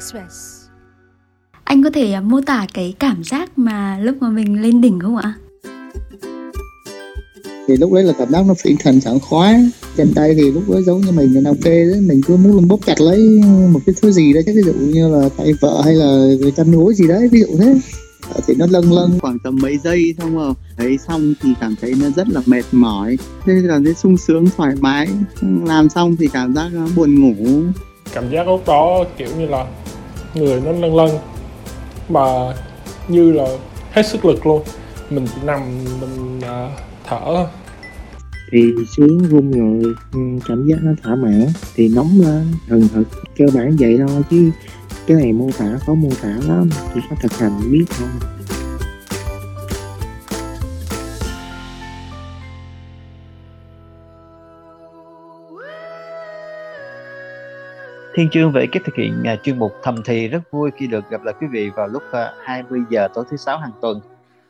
Express. Anh có thể uh, mô tả cái cảm giác mà lúc mà mình lên đỉnh không ạ? thì lúc đấy là cảm giác nó phỉnh thần sảng khoái. Chân tay thì lúc đó giống như mình là nào kê đấy. Mình cứ muốn bóp chặt lấy một cái thứ gì đấy. Ví dụ như là tay vợ hay là người chăn nuôi gì đấy ví dụ thế. Ờ, thì nó lâng lâng. Khoảng tầm mấy giây xong rồi thấy xong thì cảm thấy nó rất là mệt mỏi. Thế cảm thấy sung sướng thoải mái. Làm xong thì cảm giác nó buồn ngủ. Cảm giác lúc đó kiểu như là người nó lăn lăn mà như là hết sức lực luôn. Mình nằm mình uh, thở. Thì sướng run rồi ừ, cảm giác nó thỏa mãn thì nóng lên hừng hực cơ bản vậy thôi chứ cái này mô tả khó mô tả lắm chỉ có thực hành biết thôi. Thiên Chương về cách thực hiện à, chuyên mục thầm thì rất vui khi được gặp lại quý vị vào lúc à, 20 giờ tối thứ sáu hàng tuần.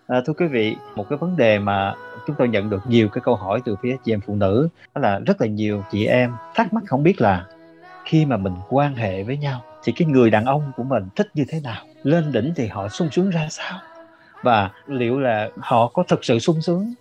À, thưa quý vị, một cái vấn đề mà chúng tôi nhận được nhiều cái câu hỏi từ phía chị em phụ nữ đó là rất là nhiều chị em thắc mắc không biết là khi mà mình quan hệ với nhau thì cái người đàn ông của mình thích như thế nào? Lên đỉnh thì họ sung sướng ra sao? Và liệu là họ có thực sự sung sướng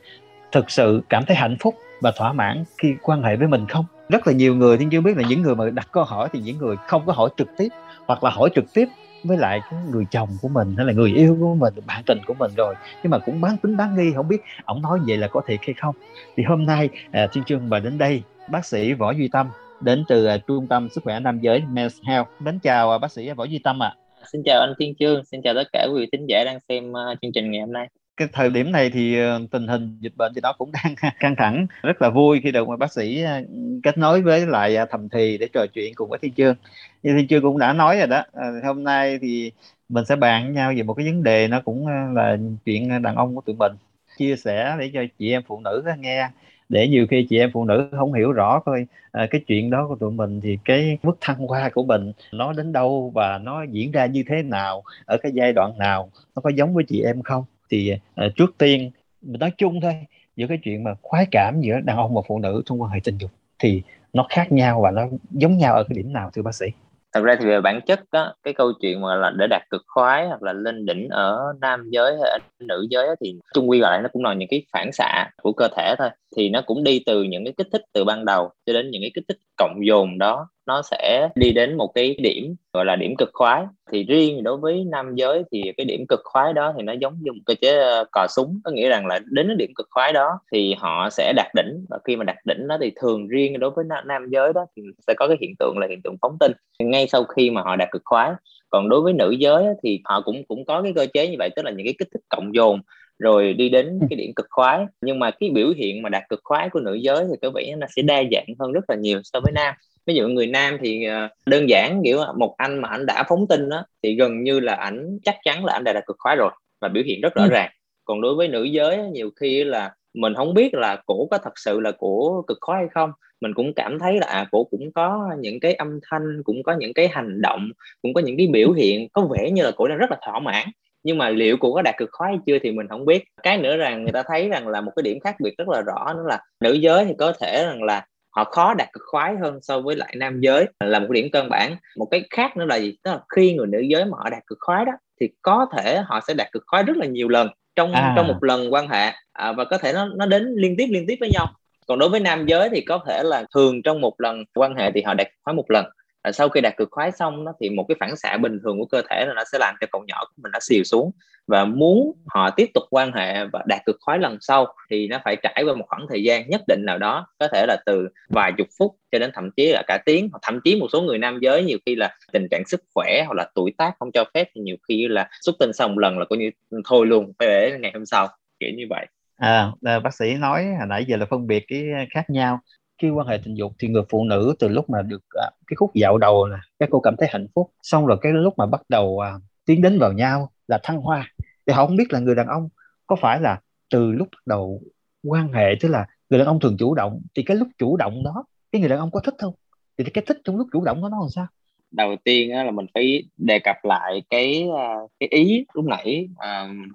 thực sự cảm thấy hạnh phúc và thỏa mãn khi quan hệ với mình không? Rất là nhiều người thiên chưa biết là những người mà đặt câu hỏi thì những người không có hỏi trực tiếp hoặc là hỏi trực tiếp với lại cái người chồng của mình hay là người yêu của mình bạn tình của mình rồi. Nhưng mà cũng bán tính bán nghi không biết ổng nói vậy là có thiệt hay không. Thì hôm nay à, thiên trương mời đến đây bác sĩ võ duy tâm đến từ à, trung tâm sức khỏe nam giới Men's Health. Đến chào à, bác sĩ võ duy tâm ạ. À. xin chào anh thiên trương xin chào tất cả quý vị thính giả đang xem uh, chương trình ngày hôm nay cái thời điểm này thì ờ, tình hình dịch bệnh thì nó cũng đang căng thẳng. Rất là vui khi được một bác sĩ ờ, kết nối với lại ờ, thầm thì để trò chuyện cùng với thiên trương như thiên trương cũng đã nói rồi đó à, hôm nay thì mình sẽ bàn với nhau về một cái vấn đề nó cũng là chuyện đàn ông của tụi mình. Chia sẻ để cho chị em phụ nữ nghe để nhiều khi chị em phụ nữ không hiểu rõ coi à, cái chuyện đó của tụi mình thì cái mức thăng hoa của mình nó đến đâu và nó diễn ra như thế nào ở cái giai đoạn nào nó có giống với chị em không? Thì uh, trước tiên mình nói chung thôi giữa cái chuyện mà khoái cảm giữa đàn ông và phụ nữ trong quan hệ tình dục thì nó khác nhau và nó giống nhau ở cái điểm nào thưa bác sĩ? Thật ra thì về bản chất đó, cái câu chuyện mà là để đạt cực khoái hoặc là lên đỉnh ở nam giới hay ở nữ giới đó, thì chung quy lại nó cũng là những cái phản xạ của cơ thể thôi. Thì nó cũng đi từ những cái kích thích từ ban đầu cho đến những cái kích thích cộng dồn đó, nó sẽ đi đến một cái điểm gọi là điểm cực khoái. Thì riêng đối với nam giới thì cái điểm cực khoái đó thì nó giống như một cơ chế ờ, cò súng. Có nghĩa rằng là đến cái điểm cực khoái đó thì họ sẽ đạt đỉnh. Và khi mà đạt đỉnh đó thì thường riêng đối với nam giới đó thì sẽ có cái hiện tượng là hiện tượng phóng tinh. Ngay sau khi mà họ đạt cực khoái. Còn đối với nữ giới thì họ cũng cũng có cái cơ chế như vậy, tức là những cái kích thích cộng dồn rồi đi đến ừ. cái điểm cực khoái. Nhưng mà cái biểu hiện mà đạt cực khoái của nữ giới thì có vẻ nó sẽ đa dạng hơn rất là nhiều so với nam. Ví dụ người nam thì ờ, đơn giản kiểu một anh mà anh đã phóng tinh đó thì gần như là ảnh chắc chắn là anh đã đạt cực khoái rồi và biểu hiện rất rõ ừ. ràng. Còn đối với nữ giới nhiều khi là mình không biết là cổ có thật sự là cổ cực khoái hay không. Mình cũng cảm thấy là à, cổ cũng có những cái âm thanh cũng có những cái hành động cũng có những cái biểu hiện có vẻ như là cổ đang rất là thỏa mãn nhưng mà liệu cô có đạt cực khoái hay chưa thì mình không biết. Cái nữa rằng người ta thấy rằng là một cái điểm khác biệt rất là rõ nữa là nữ giới thì có thể rằng là họ khó đạt cực khoái hơn so với lại nam giới. Là một cái điểm căn bản. Một cái khác nữa là gì? Tức là khi người nữ giới mà họ đạt cực khoái đó thì có thể họ sẽ đạt cực khoái rất là nhiều lần trong à. trong một lần quan hệ. À, và có thể nó nó đến liên tiếp liên tiếp với nhau. Còn đối với nam giới thì có thể là thường trong một lần quan hệ thì họ đạt khoái một lần à, sau khi đạt cực khoái xong đó, thì một cái phản xạ bình thường của cơ thể là nó sẽ làm cho cậu nhỏ của mình nó xìu xuống. Và muốn họ tiếp tục quan hệ và đạt cực khoái lần sau thì nó phải trải qua một khoảng thời gian nhất định nào đó có thể là từ vài chục phút cho đến thậm chí là cả tiếng hoặc thậm chí một số người nam giới nhiều khi là tình trạng sức khỏe hoặc là tuổi tác không cho phép thì nhiều khi là xuất tinh xong một lần là coi như thôi luôn phải để ngày hôm sau kiểu như vậy. À, à bác sĩ nói hồi nãy giờ là phân biệt cái khác nhau khi quan hệ tình dục thì người phụ nữ từ lúc mà được à, cái khúc dạo đầu là các cô cảm thấy hạnh phúc xong rồi cái lúc mà bắt đầu à, tiến đến vào nhau là thăng hoa. Thì họ không biết là người đàn ông có phải là từ lúc bắt đầu quan hệ tức là người đàn ông thường chủ động thì cái lúc chủ động đó cái người đàn ông có thích không? Thì cái thích trong lúc chủ động đó nó làm sao? Đầu tiên là mình phải đề cập lại cái à, cái ý lúc nãy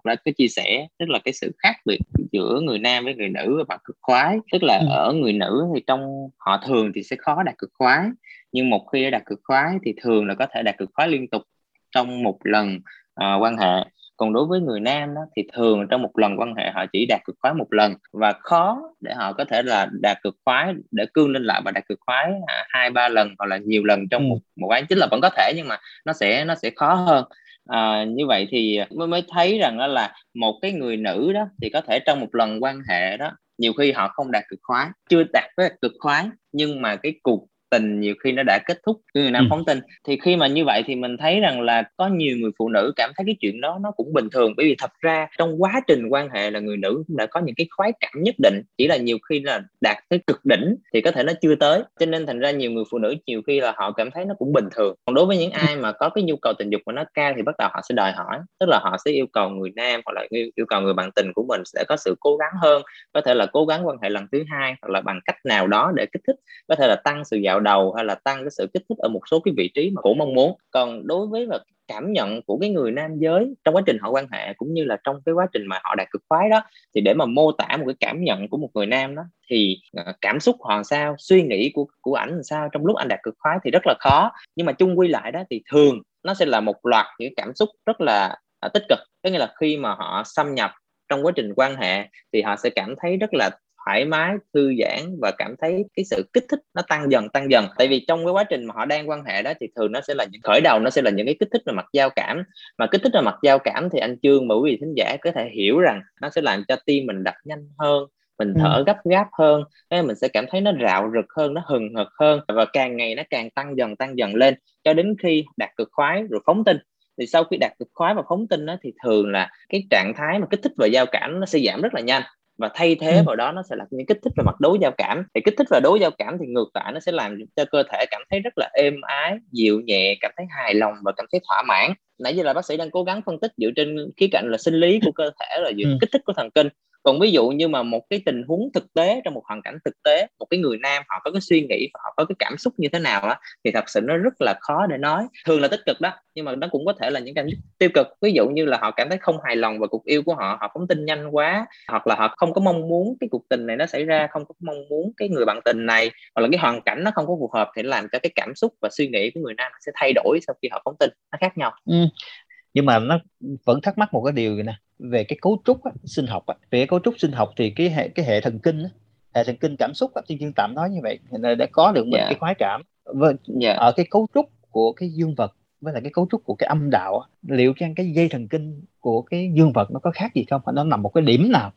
là cái chia sẻ tức là cái sự khác biệt giữa người nam với người nữ và cực khoái tức là ừ. ở người nữ thì trong họ thường thì sẽ khó đạt cực khoái nhưng một khi đã đạt cực khoái thì thường là có thể đạt cực khoái liên tục trong một lần uh, quan hệ còn đối với người nam đó, thì thường trong một lần quan hệ họ chỉ đạt cực khoái một lần và khó để họ có thể là đạt cực khoái để cương lên lại và đạt cực khoái à, hai ba lần hoặc là nhiều lần trong ừ. một một cái chính là vẫn có thể nhưng mà nó sẽ nó sẽ khó hơn à, như vậy thì mới mới thấy rằng đó là một cái người nữ đó thì có thể trong một lần quan hệ đó nhiều khi họ không đạt cực khoái chưa đạt với cực khoái nhưng mà cái cuộc tình nhiều khi nó đã kết thúc người nam ừ. phóng tin. Thì khi mà như vậy thì mình thấy rằng là có nhiều người phụ nữ cảm thấy cái chuyện đó nó cũng bình thường. Bởi vì thật ra trong quá trình quan hệ là người nữ cũng đã có những cái khoái cảm nhất định. Chỉ là nhiều khi là đạt tới cực đỉnh thì có thể nó chưa tới. Cho nên thành ra nhiều người phụ nữ nhiều khi là họ cảm thấy nó cũng bình thường. Còn đối với những ai mà có cái nhu cầu tình dục mà nó cao thì bắt đầu họ sẽ đòi hỏi. Tức là họ sẽ yêu cầu người nam hoặc là yêu, yêu cầu người bạn tình của mình sẽ có sự cố gắng hơn. Có thể là cố gắng quan hệ lần thứ hai hoặc là bằng cách nào đó để kích thích. Có thể là tăng sự dạo đầu hay là tăng cái sự kích thích ở một số cái vị trí mà cổ mong muốn. Còn đối với là cảm nhận của cái người nam giới trong quá trình họ quan hệ cũng như là trong cái quá trình mà họ đạt cực khoái đó, thì để mà mô tả một cái cảm nhận của một người nam đó, thì ờ, cảm xúc họ sao, suy nghĩ của của ảnh sao trong lúc anh đạt cực khoái thì rất là khó. Nhưng mà chung quy lại đó thì thường nó sẽ là một loạt những cảm xúc rất là ờ, tích cực. Có nghĩa là khi mà họ xâm nhập trong quá trình quan hệ thì họ sẽ cảm thấy rất là thoải mái thư giãn và cảm thấy cái sự kích thích nó tăng dần tăng dần. Tại vì trong cái quá trình mà họ đang quan hệ đó thì thường nó sẽ là những khởi đầu nó sẽ là những cái kích thích về mặt giao cảm. Mà kích thích về mặt giao cảm thì anh chương và quý vị thính giả có thể hiểu rằng nó sẽ làm cho tim mình đập nhanh hơn mình thở ừ. gấp gáp hơn nên mình sẽ cảm thấy nó rạo rực hơn nó hừng hực hơn và càng ngày nó càng tăng dần tăng dần lên cho đến khi đạt cực khoái rồi phóng tinh. Thì sau khi đạt cực khoái và phóng tinh đó, thì thường là cái trạng thái mà kích thích và giao cảm nó sẽ giảm rất là nhanh và thay thế ừ. vào đó nó sẽ là những kích thích về mặt đối giao cảm thì kích thích và đối giao cảm thì ngược lại nó sẽ làm cho cơ thể cảm thấy rất là êm ái dịu nhẹ cảm thấy hài lòng và cảm thấy thỏa mãn nãy giờ là bác sĩ đang cố gắng phân tích dựa trên khía cạnh là sinh lý của cơ thể là dựa ừ. kích thích của thần kinh còn ví dụ như mà một cái tình huống thực tế, trong một hoàn cảnh thực tế, một cái người nam họ có cái suy nghĩ và họ có cái cảm xúc như thế nào á, thì thật sự nó rất là khó để nói. Thường là tích cực đó, nhưng mà nó cũng có thể là những cảm xúc tiêu cực. Ví dụ như là họ cảm thấy không hài lòng về cuộc yêu của họ họ phóng tin nhanh quá, hoặc là họ không có mong muốn cái cuộc tình này nó xảy ra, không có mong muốn cái người bạn tình này, hoặc là cái hoàn cảnh nó không có phù hợp thì nó làm cho cái cảm xúc và suy nghĩ của người nam sẽ thay đổi sau khi họ phóng tin. Nó khác nhau. Ừ nhưng mà nó vẫn thắc mắc một cái điều này nè về cái cấu trúc á, sinh học á. về cái cấu trúc sinh học thì cái hệ cái hệ thần kinh á, hệ thần kinh cảm xúc á, tiên tạm nói như vậy đã có được một yeah. Dạ. cái khoái cảm và yeah. Dạ. ở cái cấu trúc của cái dương vật với lại cái cấu trúc của cái âm đạo liệu chăng cái dây thần kinh của cái dương vật nó có khác gì không nó nằm một cái điểm nào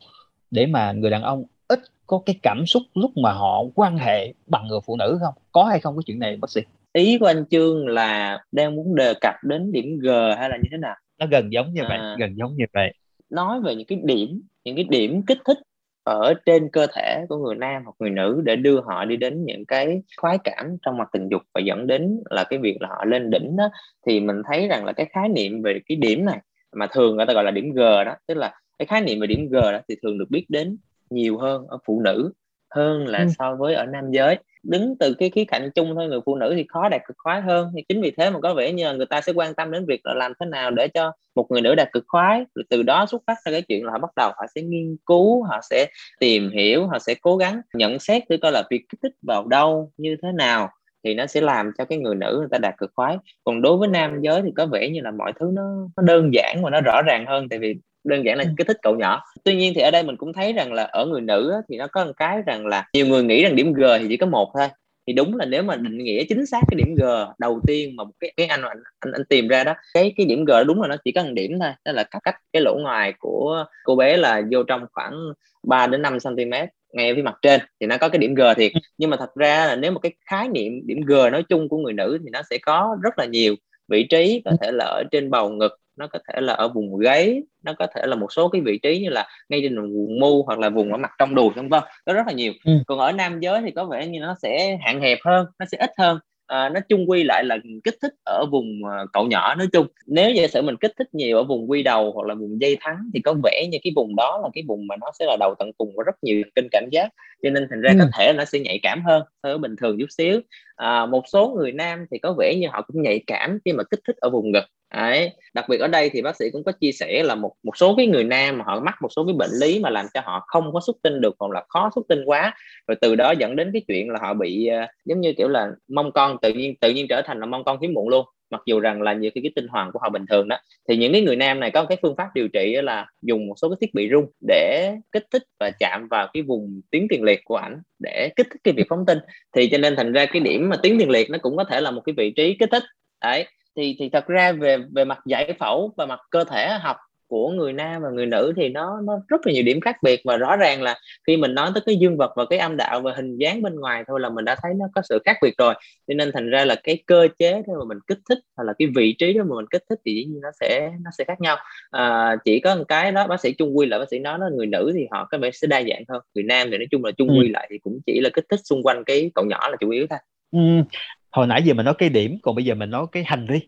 để mà người đàn ông ít có cái cảm xúc lúc mà họ quan hệ bằng người phụ nữ không có hay không cái chuyện này bác sĩ ý của anh Trương là đang muốn đề cập đến điểm G hay là như thế nào nó gần giống như à. vậy gần giống như vậy nói về những cái điểm những cái điểm kích thích ở trên cơ thể của người nam hoặc người nữ để đưa họ đi đến những cái khoái cảm trong mặt tình dục và dẫn đến là cái việc là họ lên đỉnh đó thì mình thấy rằng là cái khái niệm về cái điểm này mà thường người ta gọi là điểm G đó tức là cái khái niệm về điểm G đó thì thường được biết đến nhiều hơn ở phụ nữ hơn là ừ. so với ở nam giới đứng từ cái khía cạnh chung thôi người phụ nữ thì khó đạt cực khoái hơn. Thì chính vì thế mà có vẻ như là người ta sẽ quan tâm đến việc là làm thế nào để cho một người nữ đạt cực khoái. Rồi từ đó xuất phát ra cái chuyện là họ bắt đầu họ sẽ nghiên cứu họ sẽ tìm hiểu họ sẽ cố gắng nhận xét thử coi là việc kích thích vào đâu như thế nào thì nó sẽ làm cho cái người nữ người ta đạt cực khoái. Còn đối với nam giới thì có vẻ như là mọi thứ nó, nó đơn giản và nó rõ ràng hơn. Tại vì đơn giản là ừ. cái thích cậu nhỏ tuy nhiên thì ở đây mình cũng thấy rằng là ở người nữ thì nó có một cái rằng là nhiều người nghĩ rằng điểm g thì chỉ có một thôi thì đúng là nếu mà định nghĩa chính xác cái điểm g đầu tiên mà một cái, cái anh, anh anh anh tìm ra đó cái cái điểm g đó đúng là nó chỉ có một điểm thôi đó là cách cái lỗ ngoài của cô bé là vô trong khoảng 3 đến 5 cm ngay phía mặt trên thì nó có cái điểm g thiệt ừ. nhưng mà thật ra là nếu một cái khái niệm điểm g nói chung của người nữ thì nó sẽ có rất là nhiều vị trí có ừ. thể là ở trên bầu ngực nó có thể là ở vùng gáy nó có thể là một số cái vị trí như là ngay trên vùng mu hoặc là vùng ở mặt trong đùi vân vân. Có rất là nhiều. Ừ. còn ở nam giới thì có vẻ như nó sẽ hạn hẹp hơn nó sẽ ít hơn. À, nó chung quy lại là kích thích ở vùng uh, cậu nhỏ nói chung. Nếu giả sử mình kích thích nhiều ở vùng quy đầu hoặc là vùng dây thắng thì có vẻ như cái vùng đó là cái vùng mà nó sẽ là đầu tận cùng của rất nhiều kinh cảm giác cho nên thành ra ừ. có thể nó sẽ nhạy cảm hơn so với bình thường chút xíu. À, một số người nam thì có vẻ như họ cũng nhạy cảm khi mà kích thích ở vùng ngực. Đấy, đặc biệt ở đây thì bác sĩ cũng có chia sẻ là một một số cái người nam mà họ mắc một số cái bệnh lý mà làm cho họ không có xuất tinh được hoặc là khó xuất tinh quá rồi từ đó dẫn đến cái chuyện là họ bị uh, giống như kiểu là mong con tự nhiên tự nhiên trở thành là mong con hiếm muộn luôn mặc dù rằng là nhiều khi cái tinh hoàn của họ bình thường đó, thì những cái người nam này có cái phương pháp điều trị là dùng một số cái thiết bị rung để kích thích và chạm vào cái vùng tuyến tiền liệt của ảnh để kích thích cái việc phóng tinh. Thì cho nên thành ra cái điểm mà tuyến tiền liệt nó cũng có thể là một cái vị trí kích thích. Đấy, thì thì thật ra về về mặt giải phẫu và mặt cơ thể học của người nam và người nữ thì nó nó rất là nhiều điểm khác biệt và rõ ràng là khi mình nói tới cái dương vật và cái âm đạo và hình dáng bên ngoài thôi là mình đã thấy nó có sự khác biệt rồi cho nên thành ra là cái cơ chế đó mà mình kích thích hay là cái vị trí đó mà mình kích thích thì dĩ nhiên nó sẽ nó sẽ khác nhau à, chỉ có một cái đó bác sĩ chung quy là bác sĩ nói là người nữ thì họ có vẻ sẽ đa dạng hơn người nam thì nói chung là chung quy ừ. lại thì cũng chỉ là kích thích xung quanh cái cậu nhỏ là chủ yếu thôi ừ. hồi nãy giờ mình nói cái điểm còn bây giờ mình nói cái hành vi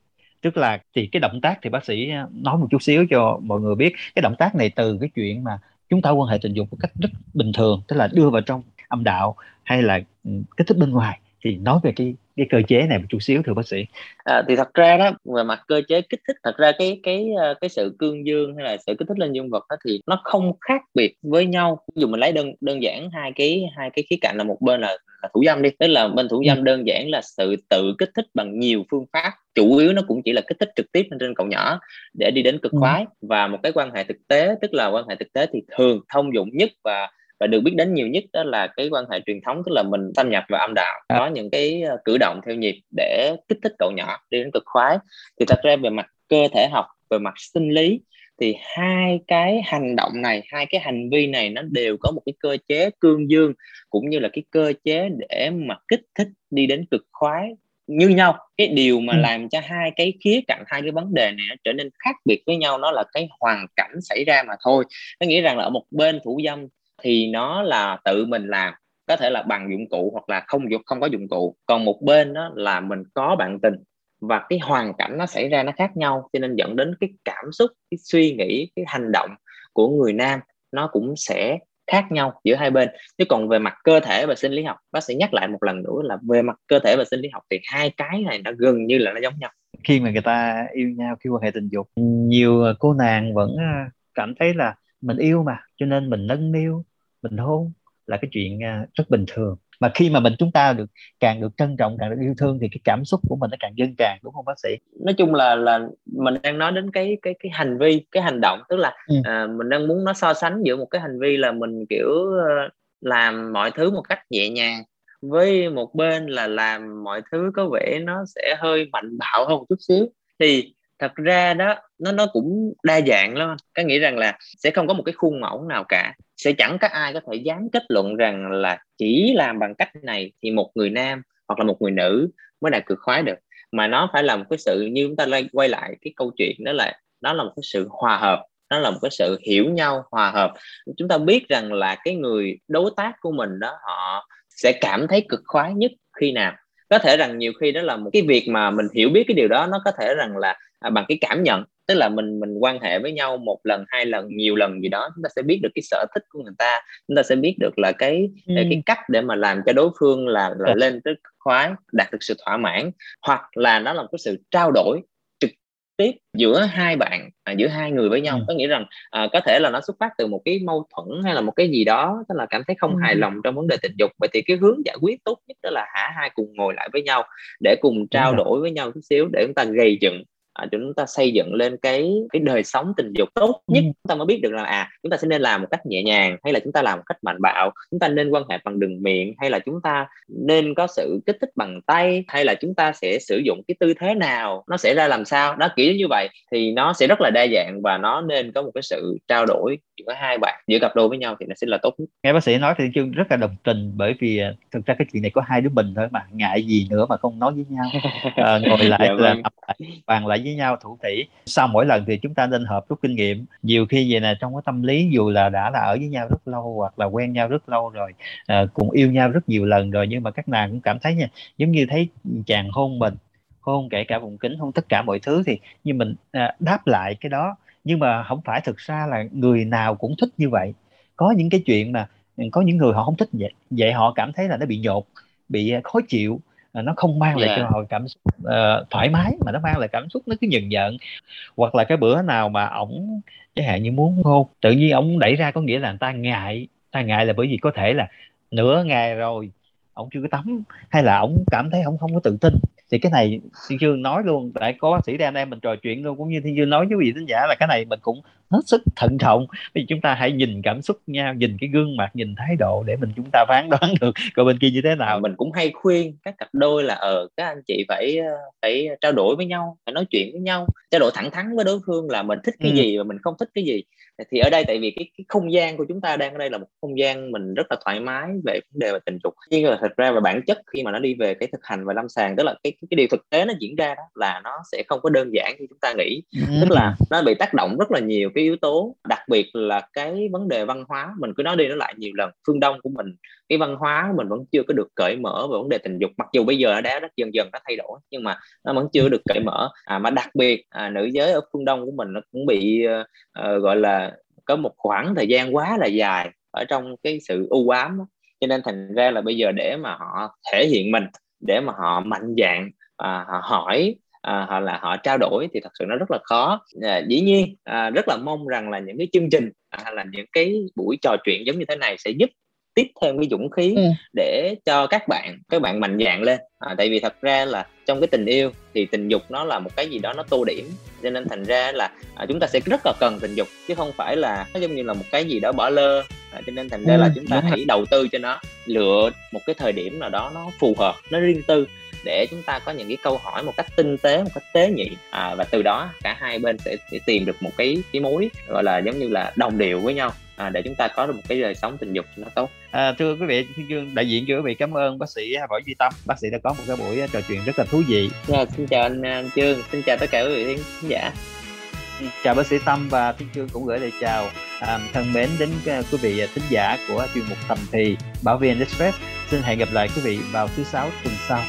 tức là thì cái động tác thì bác sĩ à, nói một chút xíu cho mọi người biết. Cái động tác này từ cái chuyện mà chúng ta quan hệ tình dục một cách rất bình thường tức là đưa vào trong âm đạo hay là ừ, kích thích bên ngoài. Thì nói về cái cái cơ chế này một chút xíu thưa bác sĩ. À, thì thật ra đó về mặt cơ chế kích thích thật ra cái cái ờ, cái sự cương dương hay là sự kích thích lên dương vật đó thì nó không khác biệt với nhau. Ví dụ mình lấy đơn đơn giản hai cái hai cái khía cạnh là một bên là, là thủ dâm đi. Tức là bên thủ dâm ừ. đơn giản là sự tự kích thích bằng nhiều phương pháp chủ yếu nó cũng chỉ là kích thích trực tiếp lên trên cậu nhỏ để đi đến cực ừ. khoái và một cái quan hệ thực tế tức là quan hệ thực tế thì thường thông dụng nhất và và được biết đến nhiều nhất đó là cái quan hệ truyền thống tức là mình xâm nhập vào âm đạo à. có những cái ờ, cử động theo nhịp để kích thích cậu nhỏ đi đến cực khoái thì thật ra về mặt cơ thể học về mặt sinh lý thì hai cái hành động này hai cái hành vi này nó đều có một cái cơ chế cương dương cũng như là cái cơ chế để mà kích thích đi đến cực khoái như nhau. Cái điều mà ừ. làm cho hai cái khía cạnh hai cái vấn đề này nó trở nên khác biệt với nhau nó là cái hoàn cảnh xảy ra mà thôi. Nó nghĩa rằng là ở một bên thủ dâm thì nó là tự mình làm có thể là bằng dụng cụ hoặc là không không có dụng cụ. Còn một bên đó là mình có bạn tình và cái hoàn cảnh nó xảy ra nó khác nhau cho nên dẫn đến cái cảm xúc cái suy nghĩ cái hành động của người nam nó cũng sẽ khác nhau giữa hai bên. Chứ còn về mặt cơ thể và sinh lý học, bác sẽ nhắc lại một lần nữa là về mặt cơ thể và sinh lý học thì hai cái này nó gần như là nó giống nhau. Khi mà người ta yêu nhau, khi quan hệ tình dục, nhiều cô nàng vẫn à, cảm thấy là mình yêu mà, cho nên mình nâng niu, mình hôn là cái chuyện à, rất bình thường mà khi mà mình chúng ta được càng được trân trọng càng được yêu thương thì cái cảm xúc của mình nó càng dâng tràn đúng không bác sĩ? Nói chung là là mình đang nói đến cái cái cái hành vi cái hành động. Tức là ừ. à, mình đang muốn nó so sánh giữa một cái hành vi là mình kiểu ờ, làm mọi thứ một cách nhẹ nhàng với một bên là làm mọi thứ có vẻ nó sẽ hơi mạnh bạo hơn một chút xíu. Thì thật ra đó nó nó cũng đa dạng lắm có nghĩa rằng là sẽ không có một cái khuôn mẫu nào cả sẽ chẳng có ai có thể dám kết luận rằng là chỉ làm bằng cách này thì một người nam hoặc là một người nữ mới đạt cực khoái được. Mà nó phải là một cái sự, như chúng ta quay lại cái câu chuyện đó là nó là một cái sự hòa hợp, nó là một cái sự hiểu nhau, hòa hợp. Chúng ta biết rằng là cái người đối tác của mình đó, họ sẽ cảm thấy cực khoái nhất khi nào. Có thể rằng nhiều khi đó là một cái việc mà mình hiểu biết cái điều đó, nó có thể rằng là à, bằng cái cảm nhận tức là mình mình quan hệ với nhau một lần hai lần nhiều lần gì đó chúng ta sẽ biết được cái sở thích của người ta chúng ta sẽ biết được là cái ừ. cái cách để mà làm cho đối phương là, là lên tới khoái đạt được sự thỏa mãn hoặc là nó là một cái sự trao đổi trực tiếp giữa hai bạn à, giữa hai người với nhau ừ. có nghĩa rằng à, có thể là nó xuất phát từ một cái mâu thuẫn hay là một cái gì đó tức là cảm thấy không ừ. hài lòng trong vấn đề tình dục vậy thì cái hướng giải quyết tốt nhất đó là hả hai cùng ngồi lại với nhau để cùng trao đổi với nhau chút xíu để chúng ta gây dựng à, chúng ta xây dựng lên cái cái đời sống tình dục tốt nhất. Ừ. chúng ta mới biết được là à chúng ta sẽ nên làm một cách nhẹ nhàng hay là chúng ta làm một cách mạnh bạo? Chúng ta nên quan hệ bằng đường miệng hay là chúng ta nên có sự kích thích bằng tay? Hay là chúng ta sẽ sử dụng cái tư thế nào? Nó sẽ ra làm sao? Đó kiểu như vậy. Thì nó sẽ rất là đa dạng và nó nên có một cái sự trao đổi giữa hai bạn giữa cặp đôi với nhau thì nó sẽ là tốt nhất. Nghe bác sĩ nói thì chương rất là đồng tình bởi vì à, thực ra cái chuyện này có hai đứa mình thôi mà ngại gì nữa mà không nói với nhau. À, ngồi lại dạ, vâng. là bàn lại với với nhau thủ tỷ sau mỗi lần thì chúng ta nên hợp rút kinh nghiệm. Nhiều khi vậy nè trong cái tâm lý dù là đã là ở với nhau rất lâu hoặc là quen nhau rất lâu rồi à, cùng yêu nhau rất nhiều lần rồi nhưng mà các nàng cũng cảm thấy nha giống như thấy chàng hôn mình hôn kể cả vùng kính hôn tất cả mọi thứ thì như mình à, đáp lại cái đó. Nhưng mà không phải thực ra là người nào cũng thích như vậy. Có những cái chuyện mà ừ, có những người họ không thích vậy vậy họ cảm thấy là nó bị nhột bị à, khó chịu nó không mang lại Dạ. cho họ cảm xúc ờ, thoải mái mà nó mang lại cảm xúc nó cứ nhần giận hoặc là cái bữa nào mà ổng chẳng hạn như muốn hôn tự nhiên ổng đẩy ra có nghĩa là người ta ngại ta ngại là bởi vì có thể là nửa ngày rồi ổng chưa có tắm hay là ổng cảm thấy ổng không có tự tin. Thì cái này thiên dương nói luôn tại có bác sĩ đang em mình trò chuyện luôn cũng như thiên dương nói với quý vị thính giả là cái này mình cũng hết sức thận trọng. Vì chúng ta hãy nhìn cảm xúc nhau nhìn cái gương mặt nhìn thái độ để mình chúng ta phán đoán được coi bên kia như thế nào. Mình cũng hay khuyên các cặp đôi là ờ các anh chị phải ờ, phải trao đổi với nhau phải nói chuyện với nhau trao đổi thẳng thắn với đối phương là mình thích cái Ừ. gì và mình không thích cái gì. Thì ở đây tại vì cái, cái không gian của chúng ta đang ở đây là một không gian mình rất là thoải mái về vấn đề về tình dục. Nhưng mà thật ra về bản chất khi mà nó đi về cái thực hành và lâm sàng tức là cái cái điều thực tế nó diễn ra đó là nó sẽ không có đơn giản như chúng ta nghĩ. Tức là nó bị tác động rất là nhiều cái yếu tố đặc biệt là cái vấn đề văn hóa. Mình cứ nói đi nói lại nhiều lần phương đông của mình cái văn hóa của mình vẫn chưa có được cởi mở về vấn đề tình dục. Mặc dù bây giờ nó đã rất dần dần nó thay đổi nhưng mà nó vẫn chưa được cởi mở. À, mà đặc biệt à, nữ giới ở phương đông của mình nó cũng bị ờ, gọi là có một khoảng thời gian quá là dài ở trong cái sự u ám đó cho nên thành ra là bây giờ để mà họ thể hiện mình để mà họ mạnh dạng à, họ hỏi à, hoặc là họ trao đổi thì thật sự nó rất là khó. À, dĩ nhiên à, rất là mong rằng là những cái chương trình à, là những cái buổi trò chuyện giống như thế này sẽ giúp tiếp thêm cái dũng khí Ừ. để cho các bạn các bạn mạnh dạn lên. À, tại vì thật ra là trong cái tình yêu thì tình dục nó là một cái gì đó nó tô điểm. Cho nên thành ra là à, chúng ta sẽ rất là cần tình dục chứ không phải là nó giống như là một cái gì đó bỏ lơ. À, cho nên thành ra Ừ, là chúng ta hãy đầu tư cho nó lựa một cái thời điểm nào đó nó phù hợp nó riêng tư để chúng ta có những cái câu hỏi một cách tinh tế một cách tế nhị. À, và từ đó cả hai bên sẽ, sẽ tìm được một cái cái mối gọi là giống như là đồng điệu với nhau à, để chúng ta có được một cái đời sống tình dục nó tốt À, thưa quý vị, Thiên Dương đại diện cho quý vị cảm ơn bác sĩ Võ Duy Tâm. Bác sĩ đã có một cái buổi trò chuyện rất là thú vị. Dạ, xin chào anh, anh Trương xin chào tất cả quý vị khán giả Chào bác sĩ Tâm và Thiên Dương cũng gửi lời chào à, thân mến đến à, quý vị thính giả của chuyên mục Tầm thì Bảo viên Express. Xin hẹn gặp lại quý vị vào thứ sáu tuần sau.